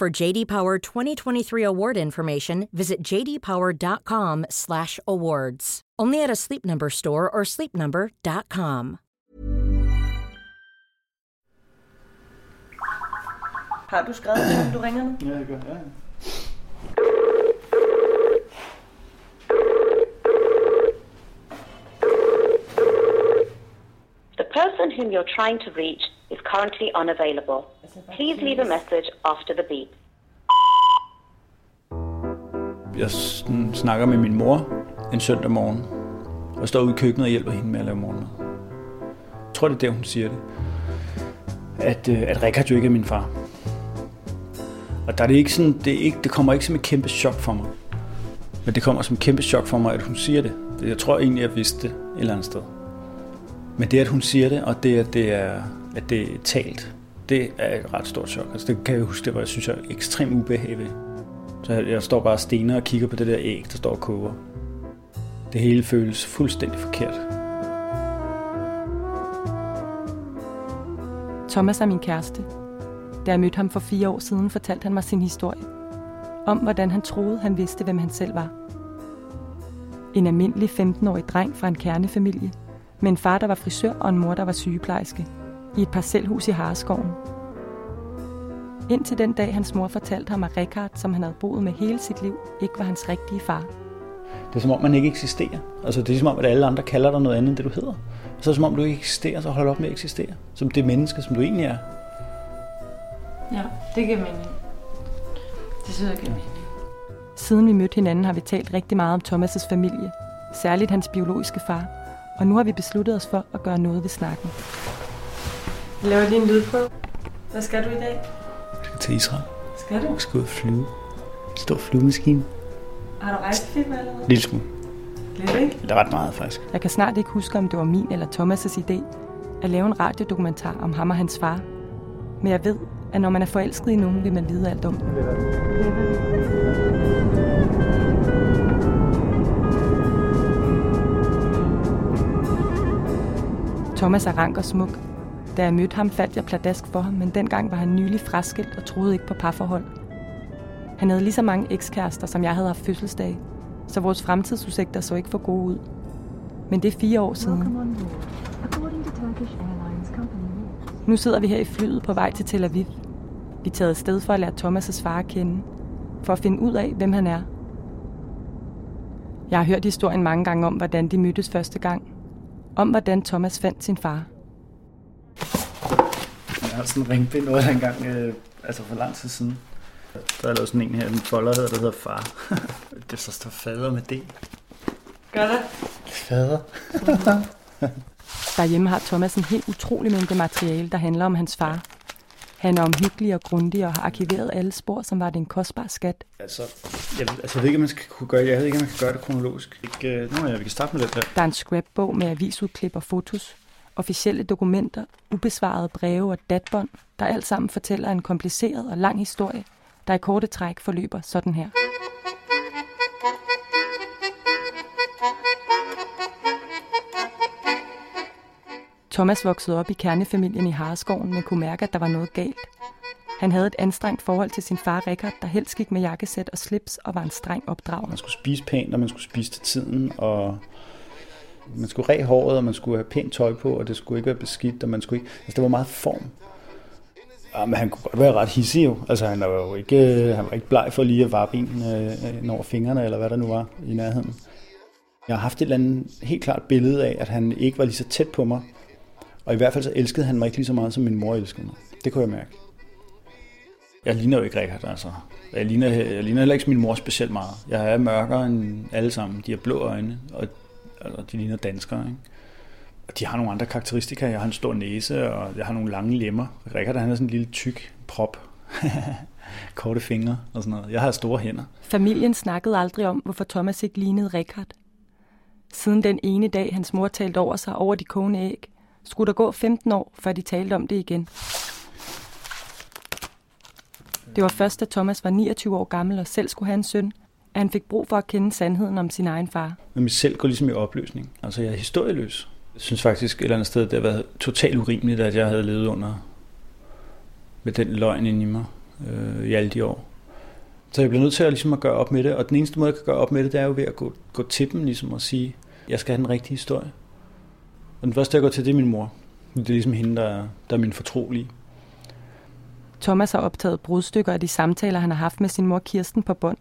For JD Power 2023 award information, visit jdpower.com/awards. Only at a Sleep Number store or sleepnumber.com. Har du skrevet det, du ringer nu? Ja, jeg gør. Ja. The person whom you're trying to reach is currently unavailable. Please leave a message after the beep. Jeg snakker med min mor en søndag morgen, og står ude i køkkenet og hjælper hende med at lave morgenmad. Jeg tror, det er der, hun siger det. At, øh, at Rikard jo ikke er min far. Og der er det ikke sådan, det, er ikke, det kommer ikke som et kæmpe chok for mig. Men det kommer som et kæmpe chok for mig, at hun siger det. Jeg tror egentlig, jeg vidste det et eller andet sted. Men det, at hun siger det, og det, at det er, at det er talt, det er et ret stort chok. Altså, det kan jeg huske, det var, jeg synes, jeg er ekstremt ubehageligt. Så jeg, jeg står bare og stener og kigger på det der æg, der står og koger. Det hele føles fuldstændig forkert. Thomas er min kæreste. Da jeg mødte ham for fire år siden, fortalte han mig sin historie. Om hvordan han troede, han vidste, hvem han selv var. En almindelig 15-årig dreng fra en kernefamilie, med en far, der var frisør og en mor, der var sygeplejerske, i et parcelhus i Hareskoven. Indtil den dag, hans mor fortalte ham, at Richard, som han havde boet med hele sit liv, ikke var hans rigtige far. Det er som om, man ikke eksisterer. Altså, det er som om, at alle andre kalder dig noget andet, end det du hedder. Så er det som om, du ikke eksisterer, så hold op med at eksistere. Som det menneske, som du egentlig er. Ja, det giver mening. Det synes jeg giver mening. Siden vi mødte hinanden, har vi talt rigtig meget om Thomas' familie. Særligt hans biologiske far. Og nu har vi besluttet os for at gøre noget ved snakken. Jeg laver lige en lydprøve. Hvad skal du i dag? Jeg skal til Israel. Skal du? Jeg skal ud og flyve. Stor flyvemaskine. Har du rejsefilm allerede? Lille smule. Lidt, ikke? Eller ret meget, faktisk. Jeg kan snart ikke huske, om det var min eller Thomas' idé at lave en radiodokumentar om ham og hans far. Men jeg ved, at når man er forelsket i nogen, vil man vide alt om dem. Thomas er rank og smuk. Da jeg mødte ham, faldt jeg pladask for ham, men dengang var han nylig fraskilt og troede ikke på parforhold. Han havde lige så mange ekskærester, som jeg havde haft fødselsdag, så vores fremtidsudsigter så ikke for gode ud. Men det er fire år siden. Nu sidder vi her i flyet på vej til Tel Aviv. Vi er taget afsted for at lære Thomas' far at kende, for at finde ud af, hvem han er. Jeg har hørt historien mange gange om, hvordan de mødtes første gang. Om hvordan Thomas fandt sin far. Jeg har sådan en ringpind noget dengang, øh, altså for lang tid siden. Der er lavet sådan en her, en folder hedder, der hedder far. det så står fader med det. Gør det? Fader. Derhjemme har Thomas en helt utrolig mængde materiale, der handler om hans far. Han er omhyggelig og grundig og har arkiveret alle spor, som var det en kostbar skat. Altså, jeg, altså, jeg ved ikke, om man skal kunne gøre, jeg ved ikke, om man kan gøre det kronologisk. Ikke, øh, nu ja, vi kan starte med det her. Der er en scrapbog med avisudklip og fotos, officielle dokumenter, ubesvarede breve og datbånd, der alt sammen fortæller en kompliceret og lang historie, der i korte træk forløber sådan her. Thomas voksede op i kernefamilien i Hareskoven, men kunne mærke, at der var noget galt. Han havde et anstrengt forhold til sin far Richard, der helst gik med jakkesæt og slips og var en streng opdrager. Man skulle spise pænt, og man skulle spise til tiden, og man skulle ræge håret, og man skulle have pænt tøj på, og det skulle ikke være beskidt, og man skulle ikke... Altså, det var meget form. Ja, men han kunne godt være ret hissig jo. Altså han var jo ikke, øh, han var ikke bleg for lige at varpe en øh, øh, over fingrene, eller hvad der nu var i nærheden. Jeg har haft et eller andet helt klart billede af, at han ikke var lige så tæt på mig. Og i hvert fald så elskede han mig ikke lige så meget, som min mor elskede mig. Det kunne jeg mærke. Jeg ligner jo ikke Richard, altså. Jeg ligner, jeg ligner heller ikke min mor specielt meget. Jeg er mørkere end alle sammen. De har blå øjne, og altså, de ligner danskere. Ikke? Og de har nogle andre karakteristika. Jeg har en stor næse, og jeg har nogle lange lemmer. Richard han er sådan en lille tyk prop. Korte fingre og sådan noget. Jeg har store hænder. Familien snakkede aldrig om, hvorfor Thomas ikke lignede Richard. Siden den ene dag, hans mor talte over sig over de kogende æg, skulle der gå 15 år, før de talte om det igen. Det var først, da Thomas var 29 år gammel og selv skulle have en søn, at han fik brug for at kende sandheden om sin egen far. Men mit selv går ligesom i opløsning. Altså, jeg er historieløs. Jeg synes faktisk et eller andet sted, det har været totalt urimeligt, at jeg havde levet under med den løgn inde i mig øh, i alle de år. Så jeg bliver nødt til at, ligesom at gøre op med det, og den eneste måde, jeg kan gøre op med det, det er jo ved at gå, gå til dem ligesom og sige, jeg skal have den rigtige historie. Og den første, jeg går til, det er min mor. Det er ligesom hende, der er, der er min fortrolige. Thomas har optaget brudstykker af de samtaler, han har haft med sin mor Kirsten på bånd.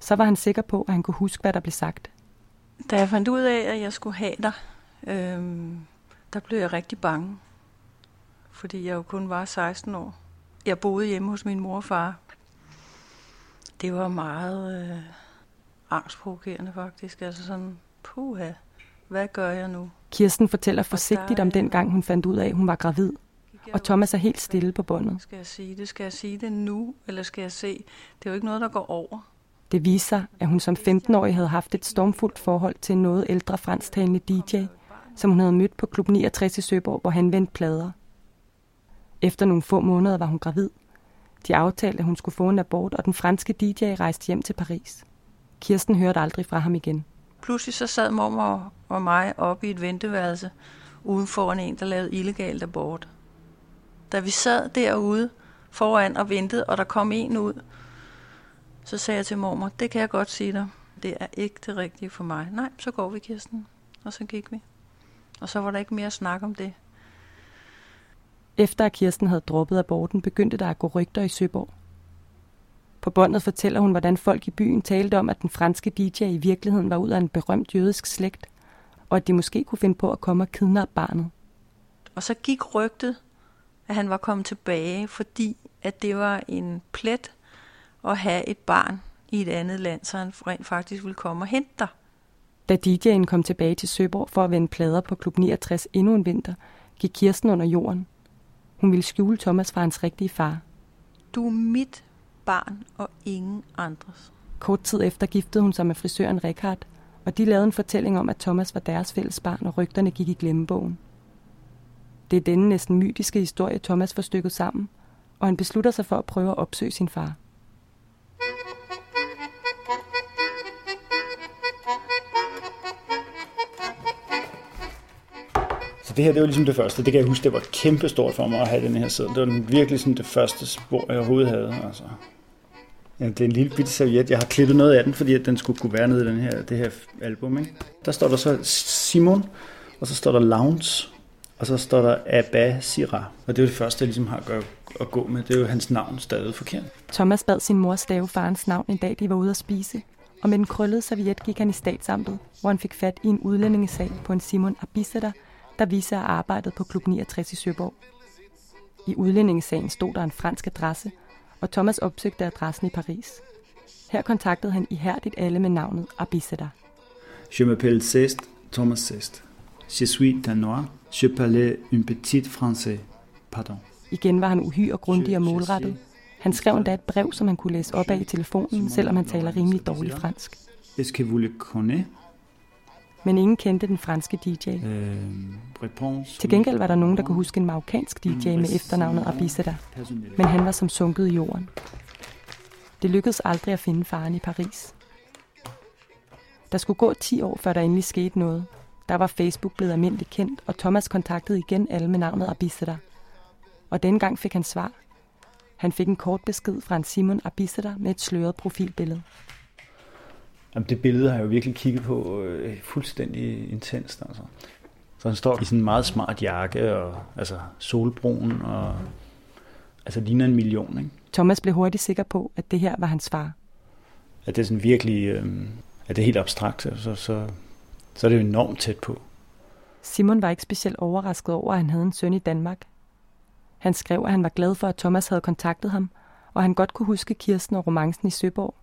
Så var han sikker på, at han kunne huske, hvad der blev sagt. Da jeg fandt ud af, at jeg skulle have dig, øhm, der blev jeg rigtig bange. Fordi jeg jo kun var 16 år. Jeg boede hjemme hos min mor og far. Det var meget øh, angstprovokerende faktisk. Altså sådan, puha, hvad gør jeg nu? Kirsten fortæller forsigtigt om den gang, hun fandt ud af, at hun var gravid. Og Thomas er helt stille på båndet. Skal jeg sige det? Skal jeg sige det nu, eller skal jeg se? Det er jo ikke noget, der går over. Det viser sig, at hun som 15-årig havde haft et stormfuldt forhold til en noget ældre fransktalende DJ, som hun havde mødt på Klub 69 i Søborg, hvor han vendte plader. Efter nogle få måneder var hun gravid. De aftalte, at hun skulle få en abort, og den franske DJ rejste hjem til Paris. Kirsten hørte aldrig fra ham igen. Pludselig så sad mormor og mig oppe i et venteværelse uden foran en, der lavede illegalt abort. Da vi sad derude foran og ventede, og der kom en ud, så sagde jeg til mormor, det kan jeg godt sige dig, det er ikke det rigtige for mig. Nej, så går vi, Kirsten. Og så gik vi. Og så var der ikke mere snak om det. Efter at Kirsten havde droppet aborten, begyndte der at gå rygter i Søborg. På båndet fortæller hun, hvordan folk i byen talte om, at den franske DJ i virkeligheden var ud af en berømt jødisk slægt, og at de måske kunne finde på at komme og kidnappe barnet. Og så gik rygtet, at han var kommet tilbage, fordi at det var en plet at have et barn i et andet land, så han rent faktisk ville komme og hente dig. Da DJ'en kom tilbage til Søborg for at vende plader på Klub 69 endnu en vinter, gik Kirsten under jorden. Hun ville skjule Thomas fra hans rigtige far. Du er mit barn og ingen andres. Kort tid efter giftede hun sig med frisøren Richard, og de lavede en fortælling om, at Thomas var deres fælles barn, og rygterne gik i glemmebogen. Det er denne næsten mytiske historie, Thomas får stykket sammen, og han beslutter sig for at prøve at opsøge sin far. Så det her, det var ligesom det første. Det kan jeg huske, det var kæmpestort for mig at have den her sæde. Det var virkelig sådan det første spor, jeg overhovedet havde. Altså. Ja, det er en lille bitte serviet. Jeg har klippet noget af den, fordi at den skulle kunne være nede i den her, det her album. Ikke? Der står der så Simon, og så står der Lounge, og så står der Abba Sira. Og det er jo det første, jeg ligesom har at, at gå med. Det er jo hans navn stadig forkert. Thomas bad sin mor stave farens navn en dag, de var ude at spise. Og med den krøllede serviet gik han i statsamtet, hvor han fik fat i en udlændingesag på en Simon Abisada, der viser at arbejdet på Klub 69 i Søborg. I udlændingesagen stod der en fransk adresse, og Thomas opsøgte adressen i Paris. Her kontaktede han ihærdigt alle med navnet Abisada. Je m'appelle Cest, Thomas Cest. Je suis danois. Je parle un petit français. Pardon. Igen var han uhyre grundig og målrettet. Han skrev endda et brev, som han kunne læse op af i telefonen, selvom han taler rimelig dårligt fransk. Est-ce que vous le connaissez? Men ingen kendte den franske DJ. Øh, réponse. Til gengæld var der nogen, der kunne huske en marokkansk DJ med efternavnet Abisada, men han var som sunket i jorden. Det lykkedes aldrig at finde faren i Paris. Der skulle gå 10 år, før der endelig skete noget. Der var Facebook blevet almindeligt kendt, og Thomas kontaktede igen alle med navnet Abisada. Og denne gang fik han svar. Han fik en kort besked fra en Simon Abisada med et sløret profilbillede. Jamen, det billede har jeg jo virkelig kigget på øh, fuldstændig intenst. Altså. Så han står i sådan en meget smart jakke, og altså solbrun, og Altså ligner en million, ikke? Thomas blev hurtigt sikker på, at det her var hans far. At det er sådan virkelig, øh, at det er helt abstrakt, så, så, så er det jo enormt tæt på. Simon var ikke specielt overrasket over, at han havde en søn i Danmark. Han skrev, at han var glad for, at Thomas havde kontaktet ham, og han godt kunne huske Kirsten og romancen i Søborg,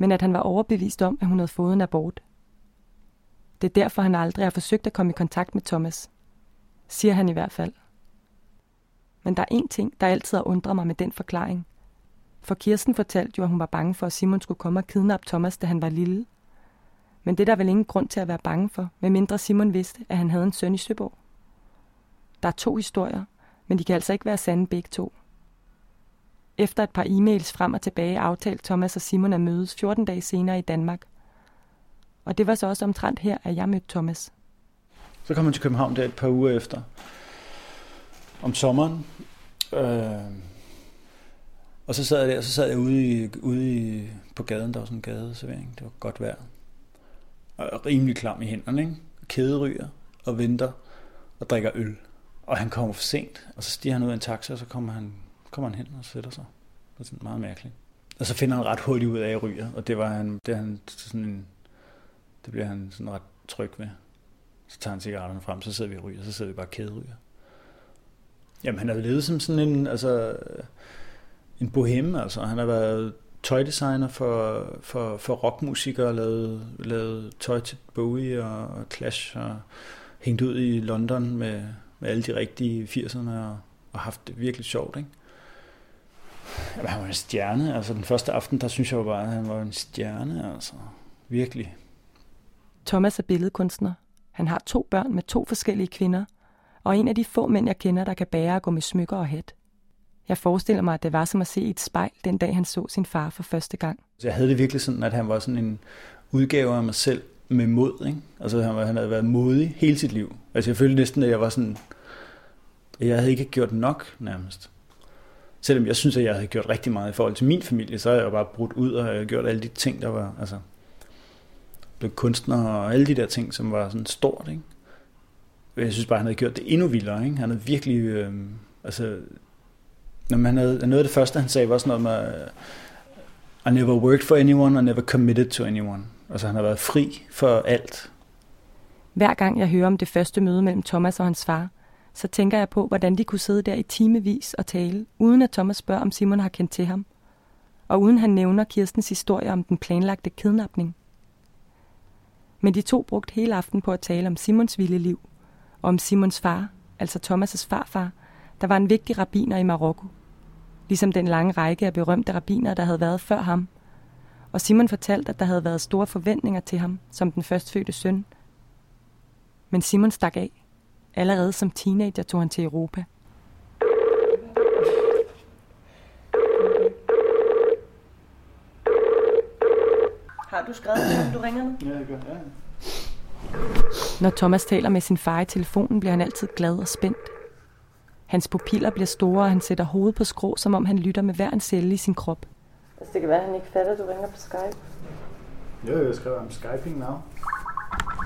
men at han var overbevist om, at hun havde fået en abort. Det er derfor, han aldrig har forsøgt at komme i kontakt med Thomas, siger han i hvert fald. Men der er en ting, der altid har undret mig med den forklaring. For Kirsten fortalte jo, at hun var bange for, at Simon skulle komme og kidnappe Thomas, da han var lille. Men det er der vel ingen grund til at være bange for, medmindre Simon vidste, at han havde en søn i Søborg. Der er to historier, men de kan altså ikke være sande begge to. Efter et par e-mails frem og tilbage aftalte Thomas og Simon at mødes 14 dage senere i Danmark. Og det var så også omtrent her, at jeg mødte Thomas. Så kom han til København der et par uger efter. Om sommeren. Øh, og så sad jeg der, så sad jeg ude, i, ude i, på gaden, der var sådan en gadeservering. Det var godt vejr. Og rimelig klam i hænderne, ikke? Kæderyger og venter og drikker øl. Og han kommer for sent, og så stiger han ud af en taxa, og så kommer han, kommer han hen og sætter sig. Det er sådan meget mærkeligt. Og så finder han ret hurtigt ud af, at ryger, og det var han, det, han sådan en, det bliver han sådan ret tryg ved. Så tager han cigaretterne frem, så sidder vi og ryger, så sidder vi bare kæderyger. Jamen, han har levet som sådan en, altså, en bohem, altså. Han har været tøjdesigner for, for, for rockmusikere, lavet, lavet tøj til Bowie og, og Clash, og hængt ud i London med, med alle de rigtige 80'erne, og, og haft det virkelig sjovt, ikke? Jamen, han var en stjerne. Altså, den første aften, der synes jeg jo bare, at han var en stjerne, altså. Virkelig. Thomas er billedkunstner. Han har to børn med to forskellige kvinder, og en af de få mænd, jeg kender, der kan bære at gå med smykker og hat. Jeg forestiller mig, at det var som at se et spejl, den dag han så sin far for første gang. Jeg havde det virkelig sådan, at han var sådan en udgave af mig selv med mod. Ikke? Altså han, han havde været modig hele sit liv. Altså jeg følte næsten, at jeg var sådan, jeg havde ikke gjort nok nærmest. Selvom jeg synes, at jeg havde gjort rigtig meget i forhold til min familie, så har jeg bare brudt ud og gjort alle de ting, der var, altså blev kunstner og alle de der ting, som var sådan stort. Ikke? Jeg synes bare, han havde gjort det endnu vildere. Ikke? Han havde virkelig, øh, altså når han havde, noget af det første, han sagde, var sådan noget med, I never worked for anyone, I never committed to anyone. Altså han har været fri for alt. Hver gang jeg hører om det første møde mellem Thomas og hans far, så tænker jeg på, hvordan de kunne sidde der i timevis og tale, uden at Thomas spørger, om Simon har kendt til ham. Og uden han nævner Kirstens historie om den planlagte kidnapning. Men de to brugte hele aften på at tale om Simons vilde liv, og om Simons far, altså Thomas' farfar, der var en vigtig rabiner i Marokko, ligesom den lange række af berømte rabiner, der havde været før ham. Og Simon fortalte, at der havde været store forventninger til ham som den førstfødte søn. Men Simon stak af. Allerede som teenager tog han til Europa. Har du skrevet det, du ringer nu? Ja, jeg gør. Ja. Når Thomas taler med sin far i telefonen, bliver han altid glad og spændt. Hans pupiller bliver store, og han sætter hovedet på skrå, som om han lytter med hver en celle i sin krop. Altså, det kan være, at han ikke fatter, at du ringer på Skype. Jo, jeg skriver om Skyping now.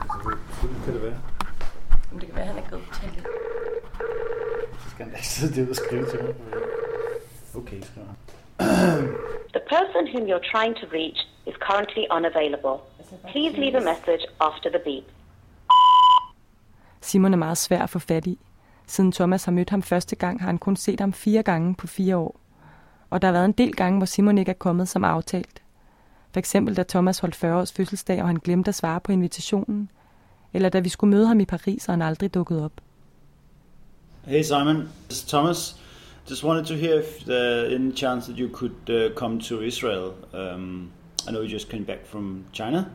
Altså, det kan det være. Men det kan være, at han er gået på toilet. Så skal han da ikke sidde derude og skrive til mig. Okay, skriver han. The person whom you're trying to reach is currently unavailable. Please leave a message after the beep. Simon er meget svær at få fat i. Siden Thomas har mødt ham første gang, har han kun set ham fire gange på fire år. Og der har været en del gange, hvor Simon ikke er kommet som aftalt. For eksempel da Thomas holdt 40 års fødselsdag, og han glemte at svare på invitationen. Eller da vi skulle møde ham i Paris, og han aldrig dukkede op. Hey Simon, this is Thomas. Just wanted to hear if there any chance that you could uh, come to Israel. Um, I know you just came back from China,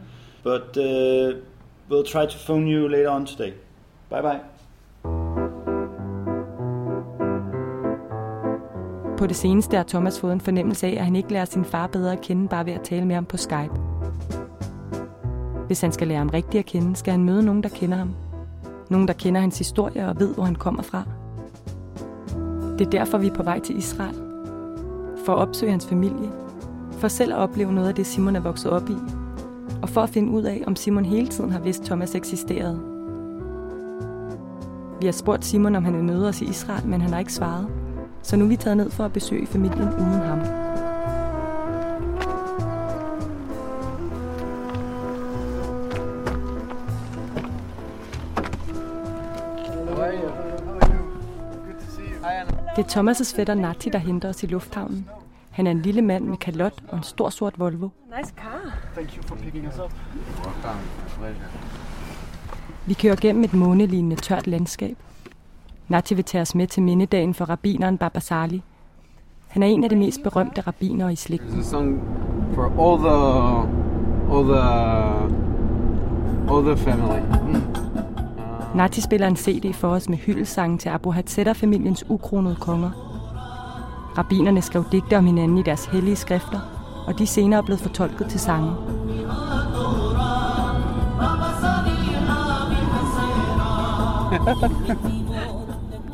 but uh, we'll try to phone you later on today. Bye bye. På det seneste har Thomas fået en fornemmelse af, at han ikke lærer sin far bedre at kende bare ved at tale med ham på Skype. Hvis han skal lære ham rigtigt at kende, skal han møde nogen, der kender ham. Nogen, der kender hans historie og ved, hvor han kommer fra. Det er derfor, vi er på vej til Israel. For at opsøge hans familie. For selv at opleve noget af det, Simon er vokset op i. Og for at finde ud af, om Simon hele tiden har vidst, Thomas eksisterede. Vi har spurgt Simon, om han vil møde os i Israel, men han har ikke svaret så nu er vi taget ned for at besøge familien uden ham. Det er Thomas' fætter Nati, der henter os i lufthavnen. Han er en lille mand med kalot og en stor sort Volvo. Nice car. Thank you for picking us up. Vi kører gennem et månelignende tørt landskab. Nati vil tage os med til mindedagen for rabineren Baba Sali. Han er en af de mest berømte rabbinere i slægten. For all the all the all the family. Nati spiller en CD for os med hyldessange til Abu Hatzeda-familiens ukronede konger. Rabinerne skrev digte om hinanden i deres hellige skrifter, og de senere er blevet fortolket til sange.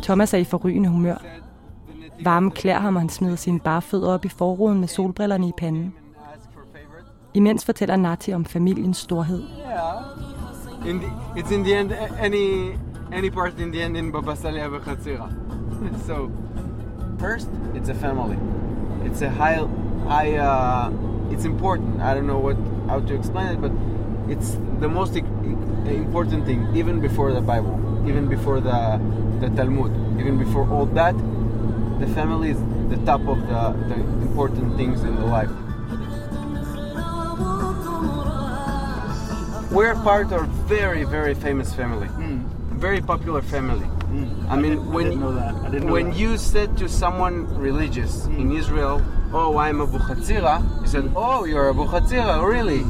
Thomas er i forrygende humør. Varmen klæder ham, og han smider sine bare fødder op i forruden med solbrillerne i panden. Imens fortæller Nati om familiens storhed. In the, it's in the end any any part in the end in Baba Salih Abu so first, it's a family. It's a high high. Uh, it's important. I don't know what how to explain it, but it's the most important thing, even before the Bible, even before the the Talmud, even before all that. The family is the top of the, the important things in the life. We're part of very, very famous family, very popular family. I mean, I when know that. I know when that. you said to someone religious in Israel, "Oh, I'm Abu Khatsira," you said, "Oh, you're Abu Khatsira, really?"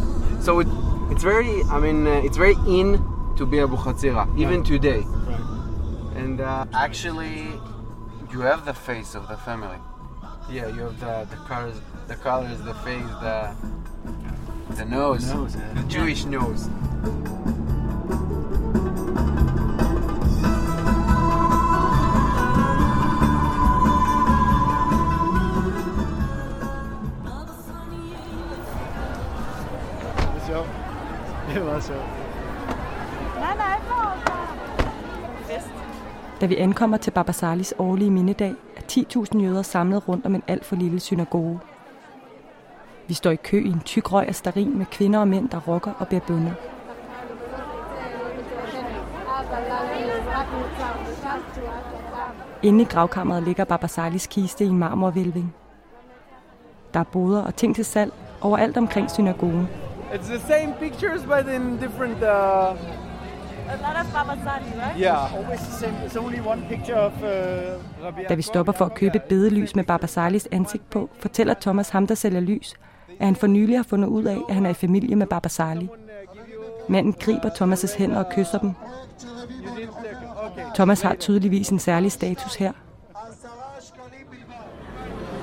So it, it's very, I mean, uh, it's very in to be Abu Khatsira, even today. Right. And uh, actually, you have the face of the family. Yeah, you have the the colors, the colors, the face, the the nose, nose, yeah. the Jewish nose. Det sjovt. Det meget sjovt. Da vi ankommer til Baba Salis årlige mindedag, er 10.000 jøder samlet rundt om en alt for lille synagoge. Vi står i kø i en tyk røg af sterin med kvinder og mænd, der rocker og bærer bønder. Inde i gravkammeret ligger Baba Salis kiste i en marmorvælving. Der er boder og ting til salg overalt omkring synagogen. It's the same pictures, but in different. Uh, A lot of Baba Sali, right? yeah. Always the same. There's only one picture of uh, Rabbi Da vi stopper for at købe et bedelys med Baba Salis ansigt på, fortæller Thomas ham, der sælger lys, at han for nylig har fundet ud af, at han er i familie med Baba Sali. Manden griber Thomas' hænder og kysser dem. Thomas har tydeligvis en særlig status her.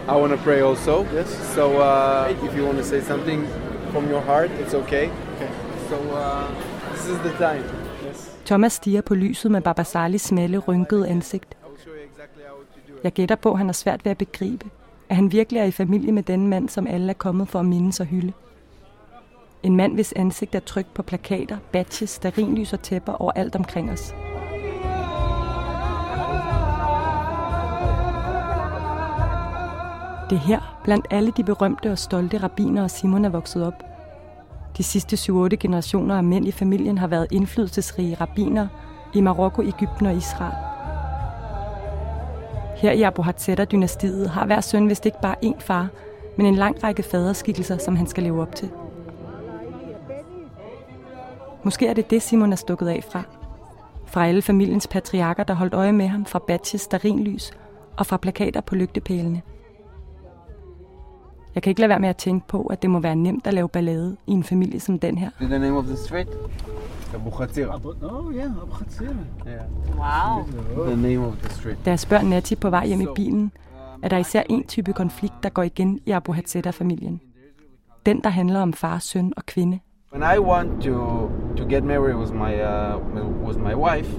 I want to pray also. Yes. So uh, if you want to say something from your heart, it's okay. Okay. So uh, this is the time. Yes. Thomas stiger på lyset med Baba Salis smalle, rynkede ansigt. Jeg gætter på, at han har svært ved at begribe, at han virkelig er i familie med den mand, som alle er kommet for at mindes og hylde. En mand, hvis ansigt er trykt på plakater, badges, sterinlys og tæpper overalt omkring os. Det er her, blandt alle de berømte og stolte rabiner og Simon er vokset op. De sidste 7-8 generationer af mænd i familien har været indflydelsesrige rabbiner i Marokko, Ægypten og Israel. Her i Abu Hatzeda-dynastiet har hver søn vist ikke bare én far, men en lang række faderskikkelser, som han skal leve op til. Måske er det det, Simon er stukket af fra. Fra alle familiens patriarker, der holdt øje med ham fra badges, starinlys og fra plakater på lygtepælene. Jeg kan ikke lade være med at tænke på, at det må være nemt at lave ballade i en familie som den her. The name of the street? Abu Khatsira. Oh yeah, Abu Khatsira. Yeah. Wow. The name of the street. Da jeg spørger Nati på vej hjem i bilen, er der især en type konflikt, der går igen i Abu Hatzeda-familien. Den, der handler om far, søn og kvinde. When I want to to get married with my uh, with my wife,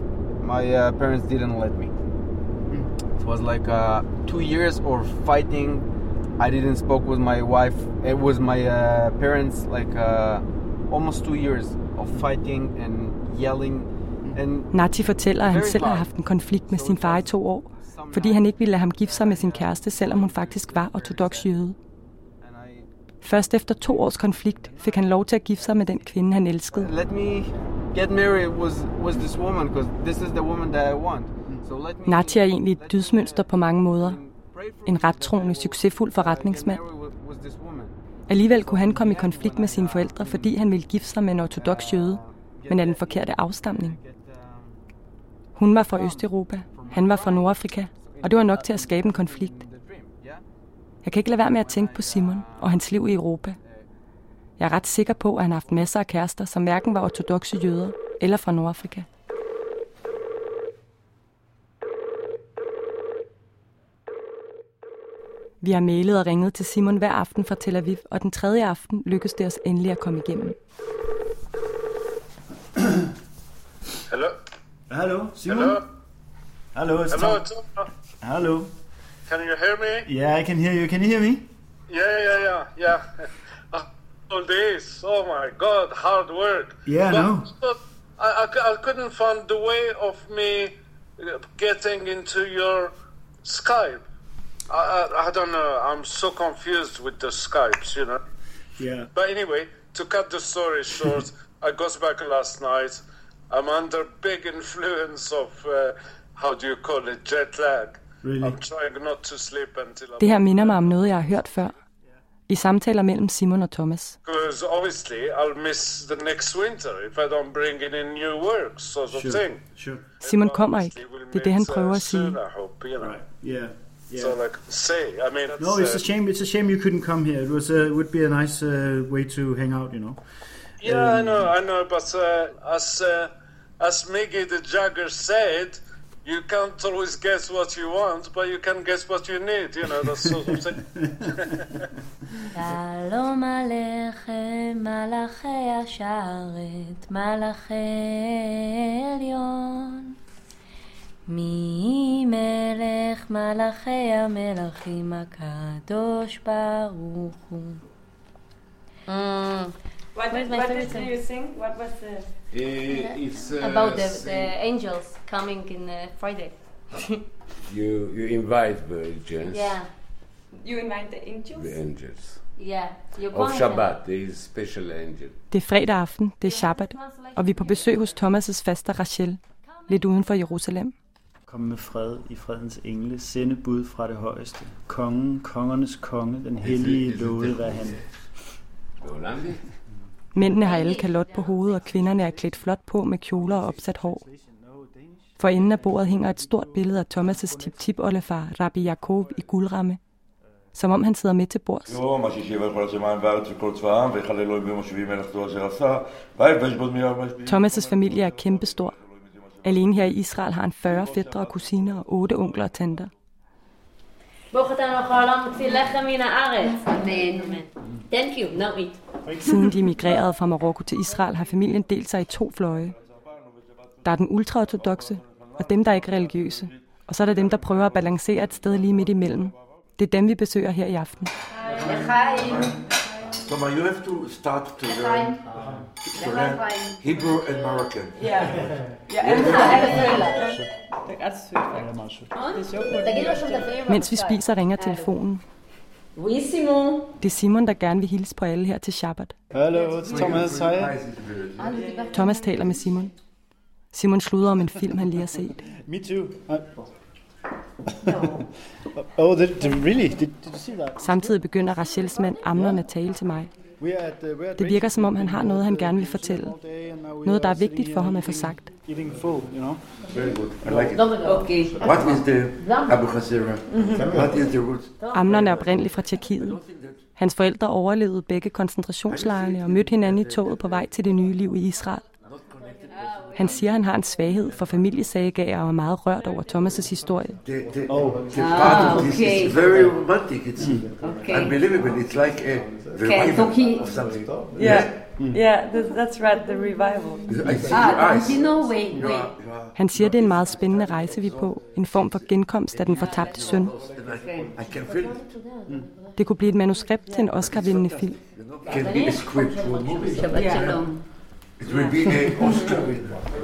my uh, parents didn't let me. It was like uh, two years of fighting. I didn't spoke with my wife. It was my uh, parents like uh, almost two years of fighting and yelling and Nati fortæller, at han selv har haft en konflikt med sin far i to år, fordi han ikke ville lade ham gifte sig med sin kæreste, selvom hun faktisk var ortodox jøde. Først efter to års konflikt fik han lov til at gifte sig med den kvinde, han elskede. Let me get married was was this woman because this is the woman that I want. So let me Nachi er egentlig et dydsmønster på mange måder. En rettroende, succesfuld forretningsmand. Alligevel kunne han komme i konflikt med sine forældre, fordi han ville gifte sig med en ortodox jøde, men af den forkerte afstamning. Hun var fra Østeuropa, han var fra Nordafrika, og det var nok til at skabe en konflikt. Jeg kan ikke lade være med at tænke på Simon og hans liv i Europa. Jeg er ret sikker på, at han har haft masser af kærester, som hverken var ortodoxe jøder eller fra Nordafrika. Vi har mailet og ringet til Simon hver aften fra Tel Aviv, og den tredje aften lykkedes det os endelig at komme igennem. Hello. Hello, Simon. Hello. Hello, it's Hello. Tom. Tom. Hello. Can you hear me? Yeah, I can hear you. Can you hear me? Yeah, yeah, yeah, yeah. Ah, All days. Oh my God, hard work. Yeah, but, know. But I, I, I couldn't find the way of me getting into your Skype. I, I, I don't know. I'm so confused with the Skypes, you know. Yeah. But anyway, to cut the story short, I got back last night. I'm under big influence of uh, how do you call it jet lag. Really? I'm trying not to sleep until I'm Det her minder mig om noget, jeg har hørt før. I samtaler mellem Simon og Thomas. because obviously I'll miss the next winter if I don't bring in any new work, sort of Sure. thing. Sure. Simon kommer ikke. Det er det, han uh, prøver at soon, sige. I hope, you know. Right. Yeah. Yeah. So like say, I mean, no, it's a shame. It's a shame you couldn't come here. It was uh, would be a nice uh, way to hang out. You know. Yeah, I know, I know, but uh, as uh, as Mickey the Jagger said, you can't always guess what you want, but you can guess what you need. You know that sort of thing. מי מלך מלאכי המלכים הקדוש ברוך הוא. Mm. What, Where's my what favorite did song? you sing? What was the... it's uh, About the, the angels coming in uh, Friday. you you invite virgins. yeah, You invite the angels? The angels yeah. You of come Shabbat. There is special angel. Det er fredag aften, det er Shabbat, og vi er på besøg hos Thomas' faster Rachel, lidt uden for Jerusalem. Kom med fred i fredens engle, sende bud fra det højeste. Kongen, kongernes konge, den hellige lovede være han. Mændene har alle kalot på hovedet, og kvinderne er klædt flot på med kjoler og opsat hår. For enden af bordet hænger et stort billede af Thomas' tip-tip-oldefar, Rabbi Jakob, i guldramme. Som om han sidder med til bords. Thomas' familie er kæmpestor. Alene her i Israel har han 40 fædre og kusiner og 8 onkler og tanter. Thank Siden de migrerede fra Marokko til Israel, har familien delt sig i to fløje. Der er den ultraortodoxe, og dem, der er ikke religiøse. Og så er der dem, der prøver at balancere et sted lige midt imellem. Det er dem, vi besøger her i aften. Toma, you have to start to learn, to learn Hebrew and Moroccan. Ja, ja, Det er ret sødt. Det er sjovt. Mens vi spiser, ringer telefonen. Oui, Simon. Det er Simon, der gerne vil hilse på alle her til Shabbat. Hallo, Thomas. Hej. Thomas taler med Simon. Simon sluder om en film, han lige har set. Me too. I... oh, did, did, really? Did, did you see that? Samtidig begynder Rachels mand Amnon at tale til mig. Uh, Det virker som om, han har noget, han gerne vil fortælle. Noget, der er vigtigt for ham at få sagt. Okay. What is the Abu? What is the root? Amnon er oprindeligt fra Tjekkiet. Hans forældre overlevede begge koncentrationslejrene og mødte hinanden i toget på vej til det nye liv i Israel. Han siger, han har en svaghed for familiesagager og er meget rørt over Thomas' historie. The, the, the Ah, part of this okay. is very romantic. It's Okay. unbelievable. It's like a Okay, so revival he- of something. Yeah, yeah, th- that's right, the revival. I see Ah, your eyes. don't you know? Wait, wait. Han siger, det er en meget spændende rejse, vi er på. En form for genkomst af den fortabte søn. and I, I can feel it. Det kunne blive et manuskript til en Oscar-vindende film. Can be a script to a movie.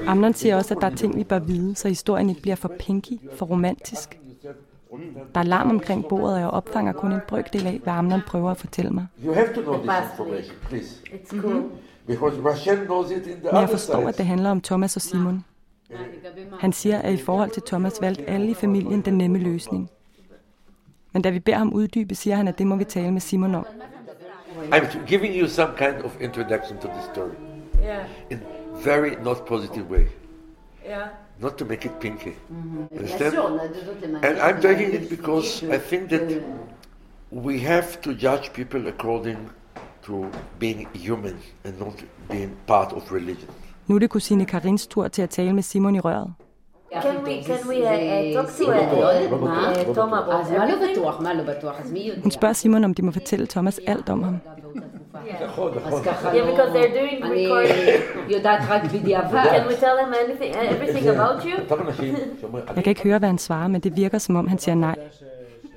Amnon siger også, at der er ting, vi bør vide, så historien ikke bliver for pinky, for romantisk. Der er larm omkring bordet, og jeg opfanger kun en brøkdel af, hvad Amnon prøver at fortælle mig. You have to know this information, please. It's cool. Because Rachel knows it in the Men jeg forstår, at det handler om Thomas og Simon. Han siger, at i forhold til Thomas valgte alle i familien den nemme løsning. Men da vi beder ham uddybe, siger han, at det må vi tale med Simon om. I'm giving you some kind of introduction to the story. yeah. in very not positive way. Yeah. Not to make it pinky. Mm-hmm. Understand? And I'm taking it because I think that we have to judge people according to being human and not being part of religion. Nu er det kusine Karins tur til at tale med Simon i røret. Can we, can we uh, uh, talk to uh, uh Thomas about everything? Hun spørger Simon, om de må fortælle Thomas alt om ham אז ככה Yeah, לא... because they're doing אני recording. יודעת רק בדיעבד. Can we tell them anything, everything about you? Jeg kan ikke høre, hvad han svarer, men det virker, som om han siger nej.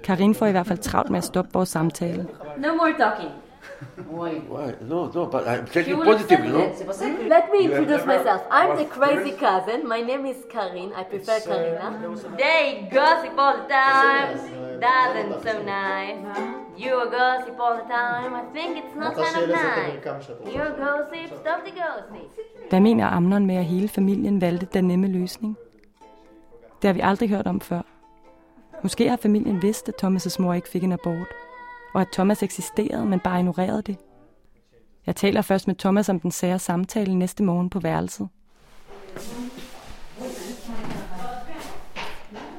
Karin får i hvert fald travlt med at stoppe vores samtale. No more talking. Why? No, no, but I'm She taking will positive, accept you know? it. C'est pour ça que- Let me introduce myself. I'm the crazy cousin. My name is Karin. I prefer Karina. They gossip all the time. Doesn't so nice. You gossip all the time. I think it's not kind of nice. You gossip, stop the gossip. Hvad mener Amnon med, at hele familien valgte den nemme løsning? Det har vi aldrig hørt om før. Måske har familien vidst, at Thomas' mor ikke fik en abort, og at Thomas eksisterede, men bare ignorerede det. Jeg taler først med Thomas om den sære samtale næste morgen på værelset.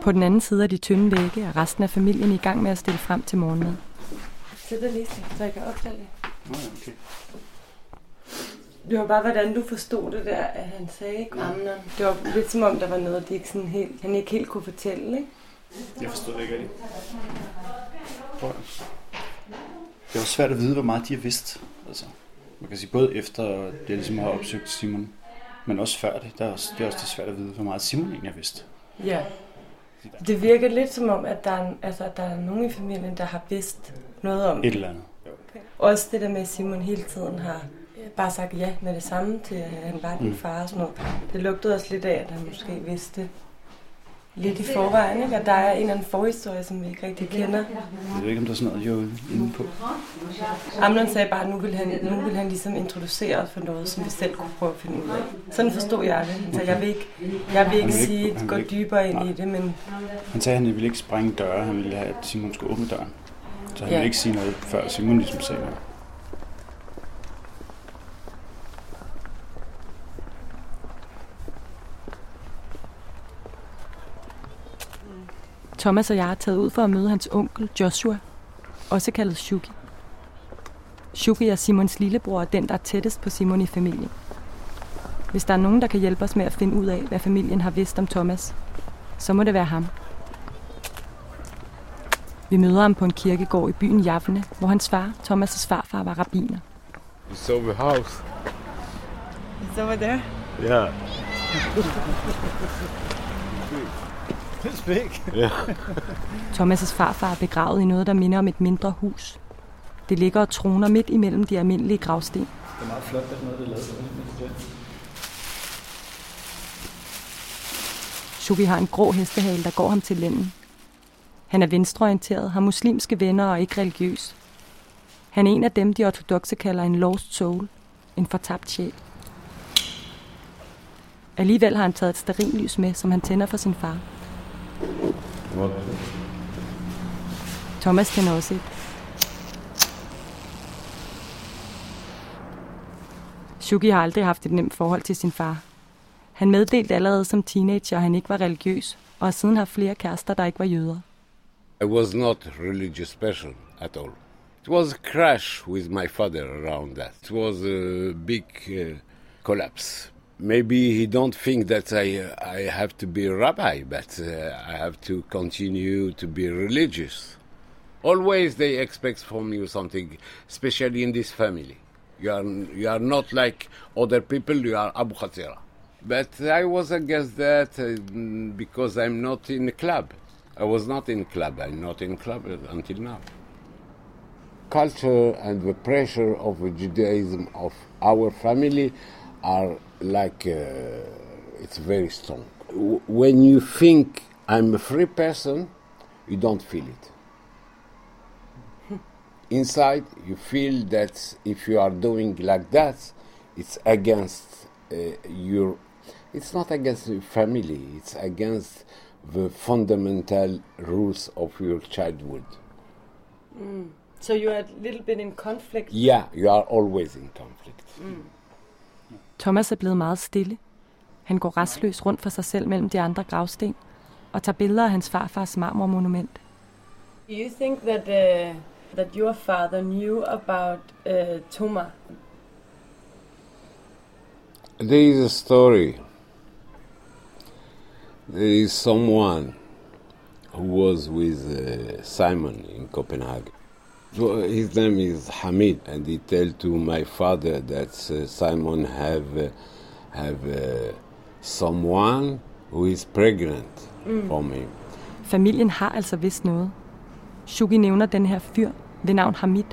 På den anden side af de tynde vægge er resten af familien i gang med at stille frem til morgenmad. Sæt dig lige, så jeg kan optage det. okay. Det var bare, hvordan du forstod det der, at han sagde, ikke? Amnon. Det var lidt som om, der var noget, de ikke sådan helt, han ikke helt kunne fortælle, ikke? Jeg forstod det ikke rigtigt. Det var svært at vide, hvor meget de har vidst. Altså, man kan sige, både efter det ligesom har opsøgt Simon, men også før det. Der er også, det er også det svært at vide, hvor meget Simon egentlig har vidst. Ja. Det virker lidt som om, at der er, altså, der er nogen i familien, der har vidst noget om Et eller andet. Også det der med, at Simon hele tiden har bare sagt ja med det samme til, at han var din Mm. far og sådan noget. Det lugtede også lidt af, at han måske vidste lidt i forvejen, ikke? Og der er en eller anden forhistorie, som vi ikke rigtig kender. Jeg ved ikke, om der er sådan noget, inde på. Amnon sagde bare, at nu vil, han, nu vil han ligesom introducere os for noget, som vi selv kunne prøve at finde ud af. Sådan forstod jeg det. Han sagde, jeg vil ikke, jeg vil ikke vil ikke- sige, han gå ikke- dybere ind Nej. i det, men Han sagde, at han ville ikke sprænge døre, han ville have, at Simon skulle åbne døren. Så han Ja. ville ikke sige noget, før Simon ligesom sagde noget. Thomas og jeg er taget ud for at møde hans onkel Joshua, også kaldet Shuki. Shuki er Simons lillebror og den, der er tættest på Simon i familien. Hvis der er nogen, der kan hjælpe os med at finde ud af, hvad familien har vidst om Thomas, så må det være ham. Vi møder ham på en kirkegård i byen Javne, hvor hans far, Thomas' farfar, var rabbiner. You saw the house? It's over there. Yeah. Big. Yeah. Thomas' farfar er begravet i noget, der minder om et mindre hus. Det ligger og troner midt imellem de almindelige gravsten. Det er meget flot, at noget er lavet. Shuki har en grå hestehale, der går ham til lænden. Han er venstreorienteret, har muslimske venner og ikke religiøs. Han er en af dem, de ortodoxe kalder en lost soul, en fortabt sjæl. Alligevel har han taget et sterinlys med, som han tænder for sin far. What? Thomas kender også et. Shuki har aldrig haft et nemt forhold til sin far. Han meddelte allerede som teenager, at han ikke var religiøs, og har siden haft flere kærester, der ikke var jøder. I was not religious person at all. It was a crash with my father around that. It was a big uh, collapse. Maybe he don't think that I I have to be a rabbi, but uh, I have to continue to be religious. Always they expect from you something, especially in this family. You are you are not like other people. You are Abu Khatira. But I was against that uh, because I'm not in a club. I was not in club. I'm not in club until now. Culture and the pressure of the Judaism of our family are like uh, it's very strong. W- When you think I'm a free person, you don't feel it. Inside, you feel that if you are doing like that, it's against uh, your. It's not against your family. It's against the fundamental rules of your childhood. Mm. So you are a little bit in conflict. Yeah, you are always in conflict. Mm. Thomas er blevet meget stille. Han går restløs rundt for sig selv mellem de andre gravsten og tager billeder af hans farfars marmormonument. Do you think that uh, that your father knew about uh, Toma? There is a story. There is someone who was with uh, Simon in Copenhagen. So his name is Hamid, and he tell to my father that uh, Simon have uh, have uh, someone who is pregnant Mm. from him. Familien har altså vidst noget. Shugi nævner den her fyr ved navn Hamid,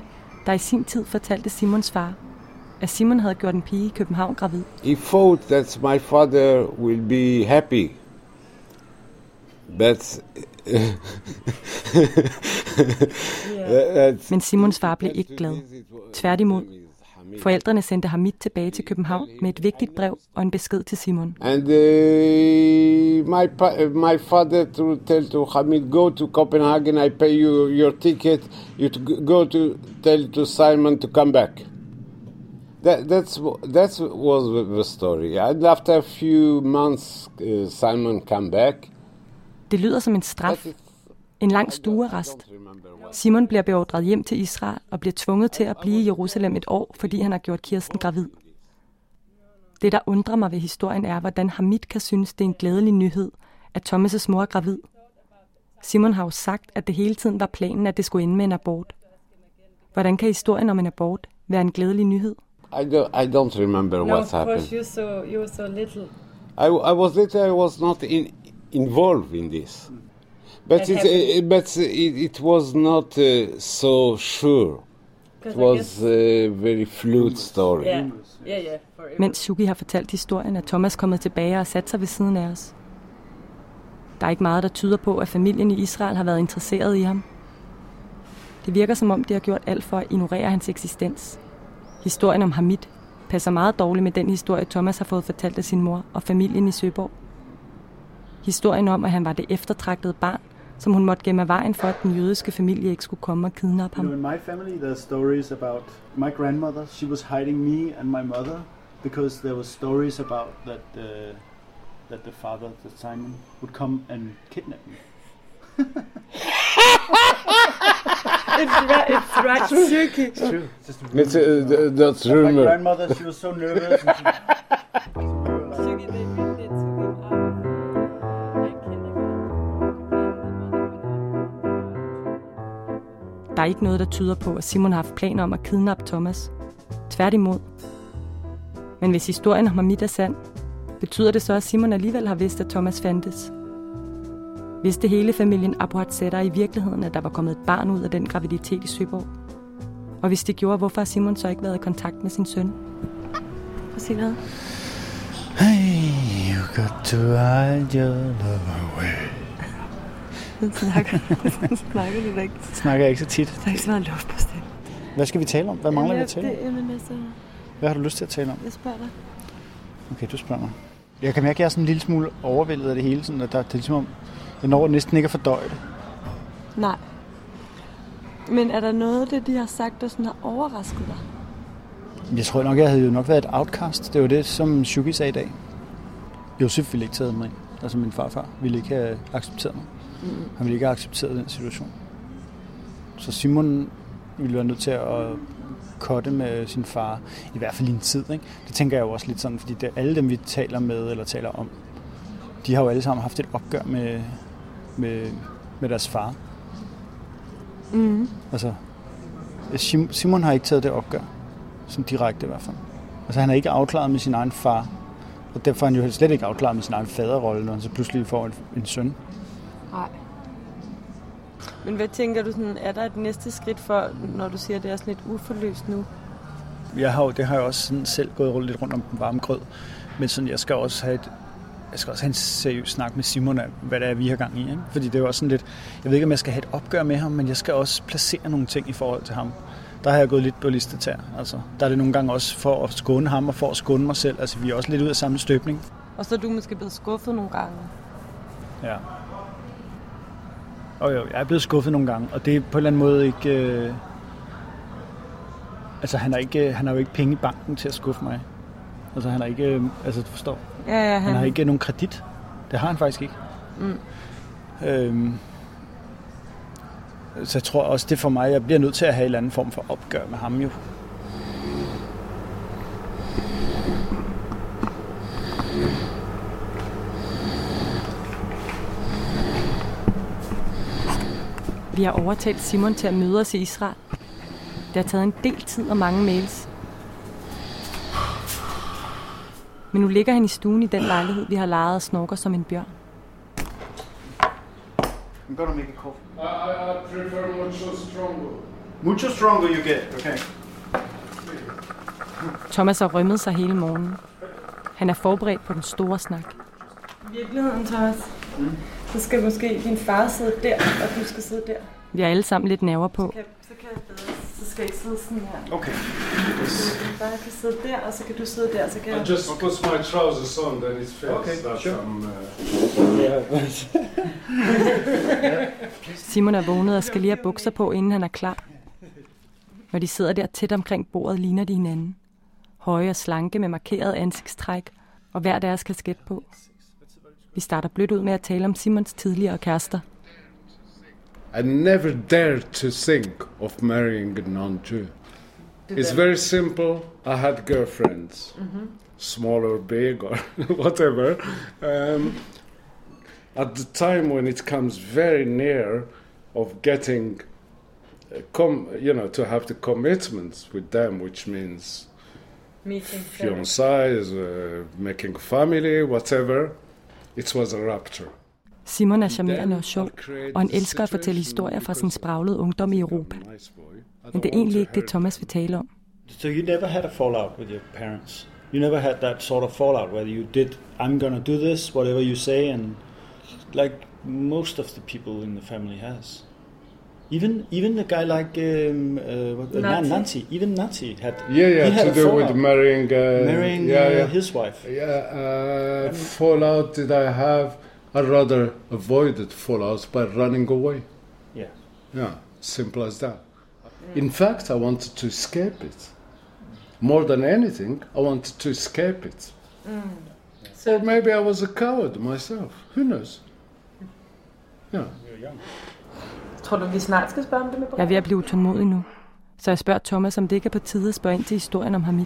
der i sin tid fortalte Simons far, at Simon havde gjort en pige i København gravid. He thought that my father will be happy, but Men Simons far blev ikke glad. Tværtimod. Forældrene sendte Hamid tilbage til København med et vigtigt brev og en besked til Simon. And uh, my my father to tell to Hamid, go to Copenhagen. I pay you your ticket. You to go to tell to Simon to come back. That that's that was the- the story. And after a few months, uh, Simon come back. Det lyder som en straf. En lang stuerest. Simon bliver beordret hjem til Israel og bliver tvunget til at blive i Jerusalem et år, fordi han har gjort Kirsten gravid. Det, der undrer mig ved historien, er, hvordan Hamid kan synes, det er en glædelig nyhed, at Thomas' mor er gravid. Simon har jo sagt, at det hele tiden var planen, at det skulle ende med en abort. Hvordan kan historien om en abort være en glædelig nyhed? I don't I don't remember no, what of course happened. you're so you're so little. I, I was little. I was not in, involved in this, but it, uh, but it, it was not uh, so sure. It was a very fluid story. Yeah, yeah, yeah. Mens Suki har fortalt historien, er Thomas kommet tilbage og sat sig ved siden af os. Der er ikke meget, der tyder på, at familien i Israel har været interesseret i ham. Det virker som om, de har gjort alt for at ignorere hans eksistens. Historien om Hamid passer meget dårligt med den historie, Thomas har fået fortalt af sin mor og familien i Søborg. Historien om, at han var det eftertragtede barn, som hun måtte gemme af vejen for, at den jødiske familie ikke skulle komme og kidnappe You ham. know, in my family, there's stories about my grandmother. She was hiding me and my mother because there was stories about that uh, that the father, that Simon, would come and kidnap me. it's right, it's right, tricky. It's true. It's just It's, uh, th- that's rumor. My grandmother, she was so nervous. Der er ikke noget, der tyder på, at Simon har haft planer om at kidnappe Thomas. Tværtimod. Men hvis historien om Hamid er sand, betyder det så, at Simon alligevel har vidst, at Thomas fandtes. Vidste hele familien Abuhat Sætter i virkeligheden, at der var kommet et barn ud af den graviditet i Søborg? Og hvis det gjorde, hvorfor har Simon så ikke været i kontakt med sin søn? Prøv at sige noget. hey, you got to hide your love away. snakker, snakker du da ikke. Snakker jeg ikke så tit. Der er ikke så meget luft på stemmen. Hvad skal vi tale om? Hvad mangler vi at tale om? Det, jamen altså, Hvad har du lyst til at tale om? jeg spørger dig. Okay, du spørger mig. Jeg kan mærke, at jeg er sådan en lille smule overvældet af det hele. Sådan, at der, det er ligesom om, jeg når næsten ikke at fordøje det. Nej. Men er der noget af det, de har sagt, der sådan har overrasket dig? Jeg tror nok, jeg havde jo nok været et outcast. Det var det, som Shuki sagde i dag. Josef ville ikke tage mig ind. Altså min farfar ville ikke have accepteret mig. Mm. Han ville ikke have accepteret den situation. Så Simon ville være nødt til at kotte med sin far, i hvert fald i en tid. Ikke? Det tænker jeg jo også lidt sådan, fordi det, alle dem, vi taler med eller taler om, de har jo alle sammen haft et opgør med, med, med deres far. Mm. Altså, Sim- Simon har ikke taget det opgør, som direkte i hvert fald. Altså, han er ikke afklaret med sin egen far, og derfor er han jo slet ikke afklaret med sin egen faderrolle, når han så pludselig får en, en søn. Nej. Men hvad tænker du sådan, er der et næste skridt for, når du siger, at det er sådan lidt uforløst nu? Jeg har jo, det har jeg også sådan selv gået rundt, lidt rundt om den varme grød, men sådan, jeg skal også have et, jeg skal også have en seriøs snak med Simon af, hvad det er, vi har gang i. Ikke? Fordi det er jo også sådan lidt, jeg ved ikke, om jeg skal have et opgør med ham, men jeg skal også placere nogle ting i forhold til ham. Der har jeg gået lidt på listetær. Altså, der er det nogle gange også for at skåne ham og for at skåne mig selv. Altså, vi er også lidt ud af samme støbning. Og så er du måske blevet skuffet nogle gange. Ja. Og jo, jeg er blevet skuffet nogle gange, og det er på en eller anden måde ikke... Øh... Altså, han har, ikke, han har jo ikke penge i banken til at skuffe mig. Altså, han har ikke... Øh... Altså, du forstår? Ja, ja, Han han- har ikke nogen kredit. Det har han faktisk ikke. Mm. Øhm, så jeg tror også, det for mig, jeg bliver nødt til at have en eller anden form for opgør med ham jo. Vi har overtalt Simon til at møde os i Israel. Det har taget en del tid og mange mails. Men nu ligger han i stuen i den lejlighed, vi har lejet og snorker som en bjørn. I'm gonna make a coffee. I, I, prefer mucho stronger. Mucho stronger you get, okay. Thomas har rømmet sig hele morgenen. Han er forberedt på den store snak. I virkeligheden, Thomas, så skal måske din far sidde der, og du skal sidde der. Vi har alle sammen lidt nerver på. Kan, så kan jeg bedre. Så skal jeg ikke sidde sådan her. Okay. Så din far kan sidde der, og så kan du sidde der, så kan I jeg... just put my trousers on, then it feels Okay, that sure. I'm. Uh, Simon er vågnet og skal lige have bukser på, inden han er klar. Når de sidder der tæt omkring bordet, ligner de hinanden. Høje og slanke med markeret ansigtstræk og hver deres kasket på. Vi starter blødt ud med at tale om Simons tidligere kærester. I never dared to think of marrying a non-Jew. It's very simple. I had girlfriends, small or big or whatever. Um, at the time when it comes very near of getting, uh, com- you know, to have the commitments with them, which means fiancés, uh, making family, whatever, it was a rapture. Simon er charmerende og sjov, og han elsker at fortælle historier fra sin spraglede ungdom i Europa. Men det er egentlig ikke det, Thomas vil tale om. So you never had a fallout with your parents? You never had that sort of fallout where you did, I'm gonna do this, whatever you say, and like most of the people in the family has. Even even a guy like um, uh, what, uh, Nazi. Nancy, even Nancy had Yeah, yeah, had to a do with marrying, uh, marrying yeah, uh, yeah. his wife. Yeah, uh, fallout did I have? I'd rather avoided fallouts by running away. Yeah. Yeah, simple as that. In fact, I wanted to escape it. More than anything, I wanted to escape it. So maybe I was a coward myself. Who knows? Yeah. Tror du, vi snart skal spørge om det med Jeg er ved at blive utålmodig nu. Så jeg spørger Thomas, om det ikke er på tide at spørge ind til historien om Hamid.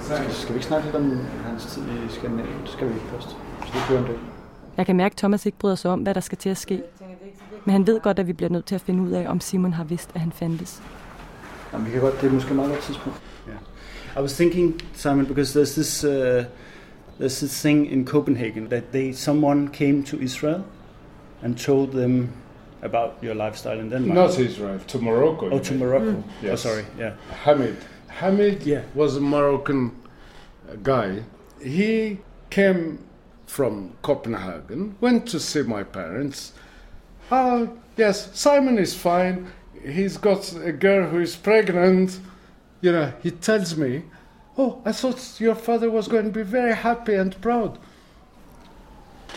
Skal, skal vi ikke snakke lidt om hans tid i Skandinavien? Det skal vi ikke først. Så det kører en. Jeg kan mærke, at Thomas ikke bryder sig om, hvad der skal til at ske. Men han ved godt, at vi bliver nødt til at finde ud af, om Simon har vidst, at han fandtes. Jamen, vi kan godt, det er måske et meget godt tidspunkt. Yeah. I was thinking, Simon, because there's this uh, there's this thing in Copenhagen that they someone came to Israel and told them about your lifestyle in Denmark. Not Israel, to Morocco. Oh, to mean. Morocco. Mm. Oh, sorry. Yeah. Hamid. Hamid yeah. was a Moroccan guy. He came from Copenhagen, went to see my parents. Ah, yes, Simon is fine. He's got a girl who is pregnant. You know, he tells me, Oh, I thought your father was going to be very happy and proud.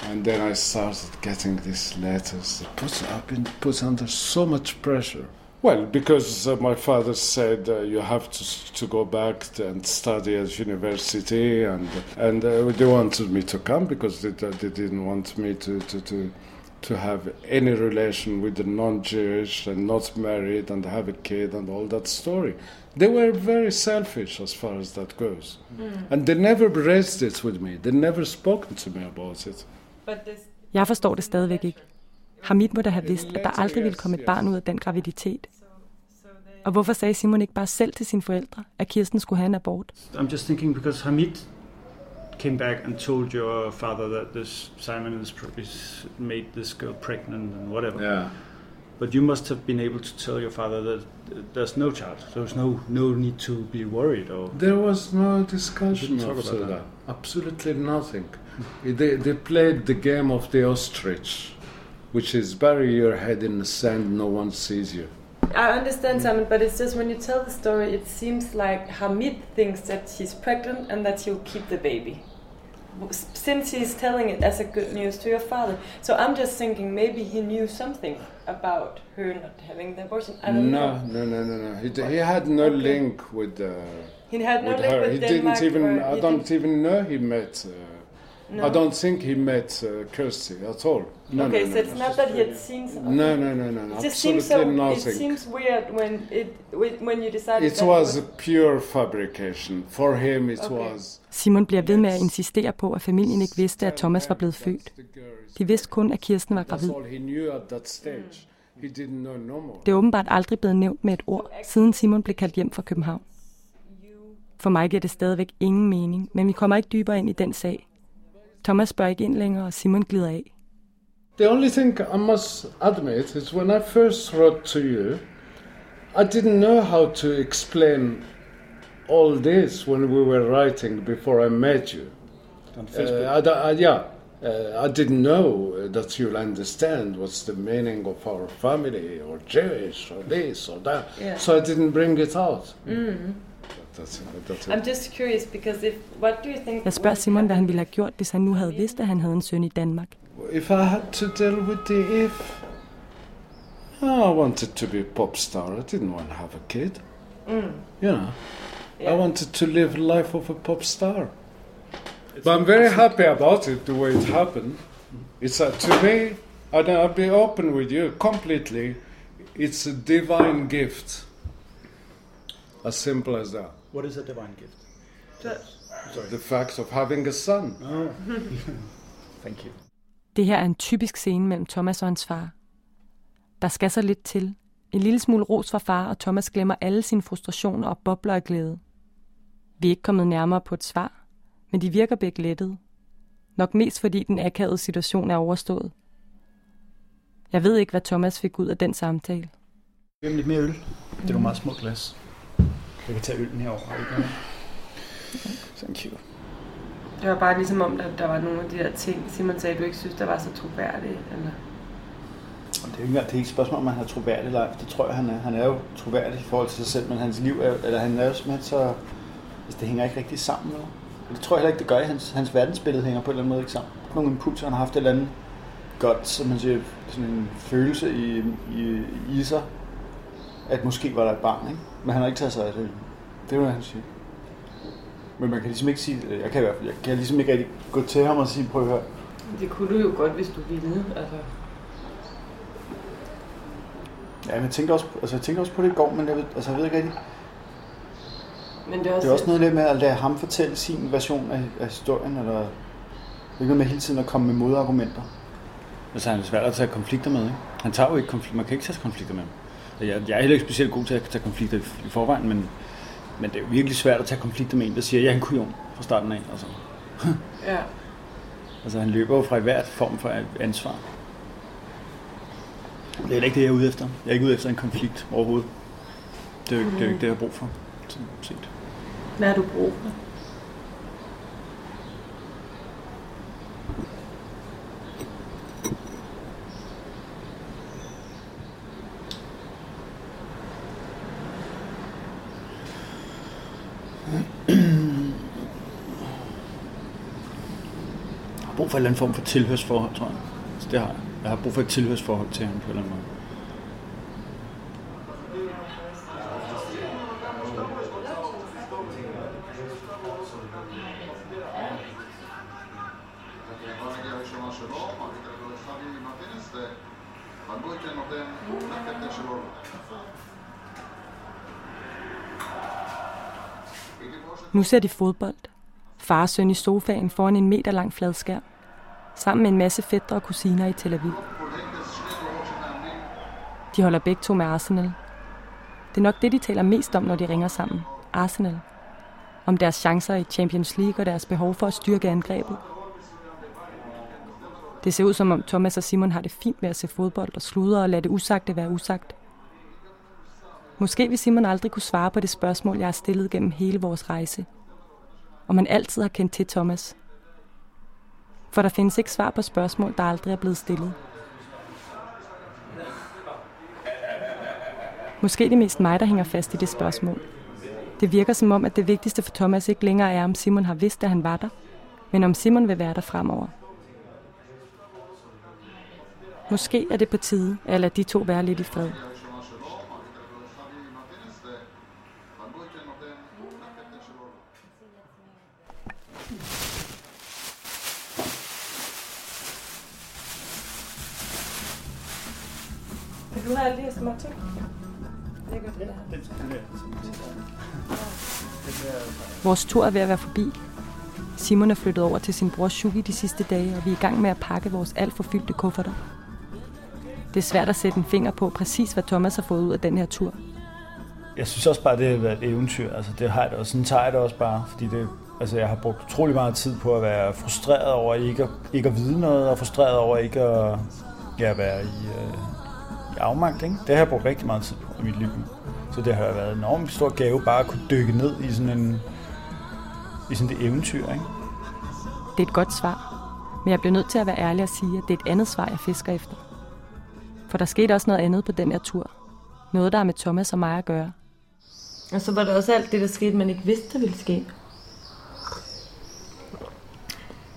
And then I started getting these letters put up in, put under so much pressure. Well, because uh, my father said uh, you have to to go back to, and study at university, and and uh, they wanted me to come because they, they didn't want me to, to, to to have any relation with the non-Jewish and not married and have a kid and all that story. They were very selfish as far as that goes, Mm. and they never raised it with me. They never spoken to me about it. Jeg forstår det stadigvæk ikke. Hamid må da have vidst, at der aldrig ville komme et barn ud af den graviditet. Og hvorfor sagde Simon ikke bare selv til sine forældre, at Kirsten skulle have en abort? I'm just thinking because Hamid came back and told your father that this Simon is, is made this girl pregnant and whatever. Yeah. But you must have been able to tell your father that there's no child. There's no no need to be worried or. There was no discussion about that. that. Absolutely nothing. They, they played the game of the ostrich, which is bury your head in the sand, no one sees you. I understand, Simon, but it's just when you tell the story, it seems like Hamid thinks that she's pregnant and that he'll keep the baby. Since he's telling it as a good news to your father. So I'm just thinking maybe he knew something about her not having the abortion. I don't no, know. no, no, no, no. He, d- he had no link with. Uh, He had no with link her. with he Denmark didn't even. I don't even know he met. Uh, No. I don't think he met uh, Kirsty at all. No, okay, no, no, so it's no. not that he had seen something. No, no, no, no. It just seems so. nothing. It seems weird when it when you decided. It that was a pure fabrication. For him, it Okay. was. Simon bliver ved med at insistere på, at familien ikke vidste, at Thomas var blevet født. De vidste kun, at Kirsten var gravid. Det er åbenbart aldrig blevet nævnt med et ord, siden Simon blev kaldt hjem fra København. For mig giver det stadigvæk ingen mening, men vi kommer ikke dybere ind i den sag. Thomas spørger ikke ind længere, og Simon glider af. The only thing I must admit is when I first wrote to you, I didn't know how to explain all this when we were writing before I met you. On Uh, I, I- yeah, uh, I didn't know that you'll understand what's the meaning of our family or Jewish or this or that. Yeah. So I didn't bring it out. Mm. That's, that's it. I'm just curious because if what do you think? Jeg spørger Simon, hvad han ville have gjort, hvis han nu havde vidst, at han havde en søn i Danmark. If I had to deal with the if, oh, I wanted to be a pop star. I didn't want to have a kid. Mm. You know, I wanted to live the life of a pop star. But I'm very happy about it, the way it happened. It's uh, to me, and I'll be open with you completely. It's a divine gift. As simple as that. What is a divine gift? The fact of having a son. Oh. Thank you. Det her er en typisk scene mellem Thomas og hans far. Der skal så lidt til. En lille smule ros fra far, og Thomas glemmer alle sine frustrationer og bobler af glæde. Vi er ikke kommet nærmere på et svar, men de virker begge lettede. Nok mest fordi den akavede situation er overstået. Jeg ved ikke, hvad Thomas fik ud af den samtale. Hvem lidt mere øl? Det er nogle meget små glas. Jeg kan tage øllen herovre. Ikke? Thank you. Det var bare ligesom om, at der var nogle af de der ting, Simon sagde, du ikke synes, der var så troværdigt. Eller? Og Det er, ikke, engang- det er ikke et spørgsmål, om han er troværdig eller. Det tror jeg, han er. Han er jo troværdig i forhold til sig selv, men hans liv er jo, eller han er jo simpelthen så... Altså, det hænger ikke rigtig sammen nu. Og det tror jeg heller ikke, det gør. Hans, hans verdensbillede hænger på en eller anden måde ikke sammen. Nogle impulser, han har haft et eller andet godt, som man siger, sådan en følelse i, i, i sig, at måske var der et barn, ikke? Men han har ikke taget sig af det. Det er jo, hvad han siger. Men man kan ligesom ikke sige, jeg kan i hvert fald, jeg kan ligesom ikke rigtig gå til ham og sige, prøv at høre, Det kunne du jo godt, hvis du ville. Altså. Ja, men jeg tænkte også, altså jeg tænkte også på det i går, men jeg ved, altså jeg ved ikke rigtig. Men det er også, Det er også noget der med at lade ham fortælle sin version af, af historien, eller det er ikke noget med hele tiden at komme med modargumenter. Altså han er svært at tage konflikter med, ikke? Han tager jo ikke konflikter, man kan ikke tage konflikter med ham. Jeg, jeg er heller ikke specielt god til at tage konflikter i, i forvejen, men, men det er virkelig svært at tage konflikter med en, der siger, jeg er en kujon fra starten af. Altså. Ja. altså han løber jo fra hvert form for ansvar. Det er ikke det, jeg er ude efter. Jeg er ikke ude efter en konflikt overhovedet. Det er jo ikke, det, er jo ikke det, jeg har brug for. sådan set. Hvad har du brug for? For en eller anden form for tilhørsforhold, tror jeg. Så det har jeg. Jeg har brug for et tilhørsforhold til ham på en eller anden måde. Nu ser de fodbold. Far og søn i sofaen foran en meter lang fladskærm. Sammen med en masse fætter og kusiner i Tel Aviv. De holder begge to med Arsenal. Det er nok det, de taler mest om, når de ringer sammen. Arsenal. Om deres chancer i Champions League og deres behov for at styrke angrebet. Det ser ud som om Thomas og Simon har det fint med at se fodbold og sludre og lade det usagte være usagt. Måske vil Simon aldrig kunne svare på det spørgsmål, jeg har stillet gennem hele vores rejse. Om man altid har kendt til Thomas. For der findes ikke svar på spørgsmål, der aldrig er blevet stillet. Måske det mest mig, der hænger fast i det spørgsmål. Det virker som om, at det vigtigste for Thomas ikke længere er, om Simon har vidst, at han var der, men om Simon vil være der fremover. Måske er det på tide at lade de to være lidt i fred. Vil du have alle de her små ting? Lægger det der. Vores tur er ved at være forbi. Simon er flyttet over til sin bror Shugi de sidste dage, og vi er i gang med at pakke vores alt for fyldte kufferter. Det er svært at sætte en finger på præcis, hvad Thomas har fået ud af den her tur. Jeg synes også bare, det har været et eventyr. Altså, det har jeg det også. Sådan tager jeg det også bare, fordi det, altså, jeg har brugt utrolig meget tid på at være frustreret over ikke at, ikke at vide noget, og frustreret over ikke at ja, være i, øh, i afmagt. Ikke? Det har jeg brugt rigtig meget tid på i mit liv. Så det har været en enormt stor gave bare at kunne dykke ned i sådan en i sådan et eventyr. Ikke? Det er et godt svar, men jeg bliver nødt til at være ærlig og sige, at det er et andet svar, jeg fisker efter. For der skete også noget andet på den her tur. Noget, der er med Thomas og mig at gøre. Og så var der også alt det, der skete, man ikke vidste, der ville ske.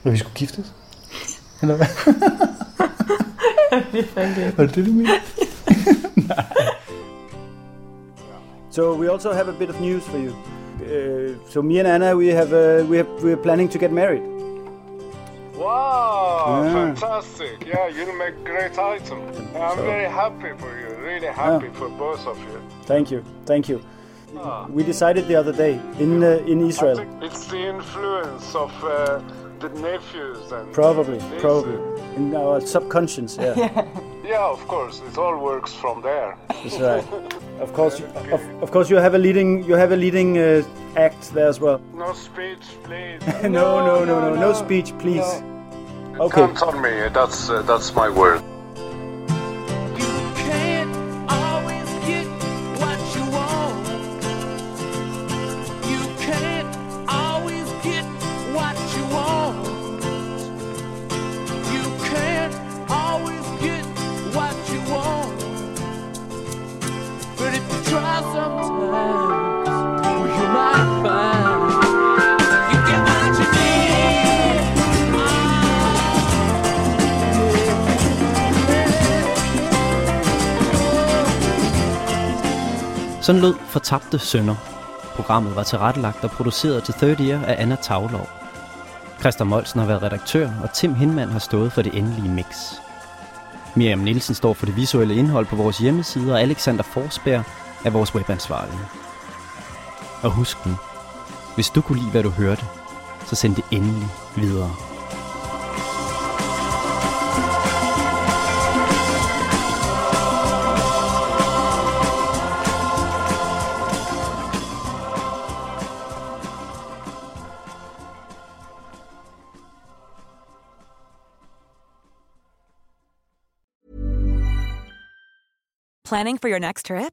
Når vi skulle giftes? Eller hvad? det er fandme Var det det, du mente? So we also have a bit of news for you. Uh, so me and Anna, we have uh, we have we're planning to get married. Wow, Yeah. fantastic. Yeah, you'll make great item. I'm So- very happy for you. Really happy for both of you. Thank you, thank you. Ah. We decided the other day in uh, in Israel. I think it's the influence of uh, the nephews and Probably, nieces. probably in our subconscious. Yeah, Yeah, of course. It all works from there. that's right. Of course, you, of, of course, you have a leading you have a leading uh, act there as well. No speech, please. no, no, no, no, no no, speech, please. You Okay. can't on me. That's uh, that's my word. Sådan lød Fortabte Sønder. Programmet var tilrettelagt og produceret til Third Year af Anna Tavlov. Christer Molsen har været redaktør, og Tim Hinman har stået for det endelige mix. Miriam Nielsen står for det visuelle indhold på vores hjemmeside, og Alexander Forsberg er vores webansvarlige. Og husk nu, hvis du kunne lide, hvad du hørte, så send det endelig videre. Planning for your next trip?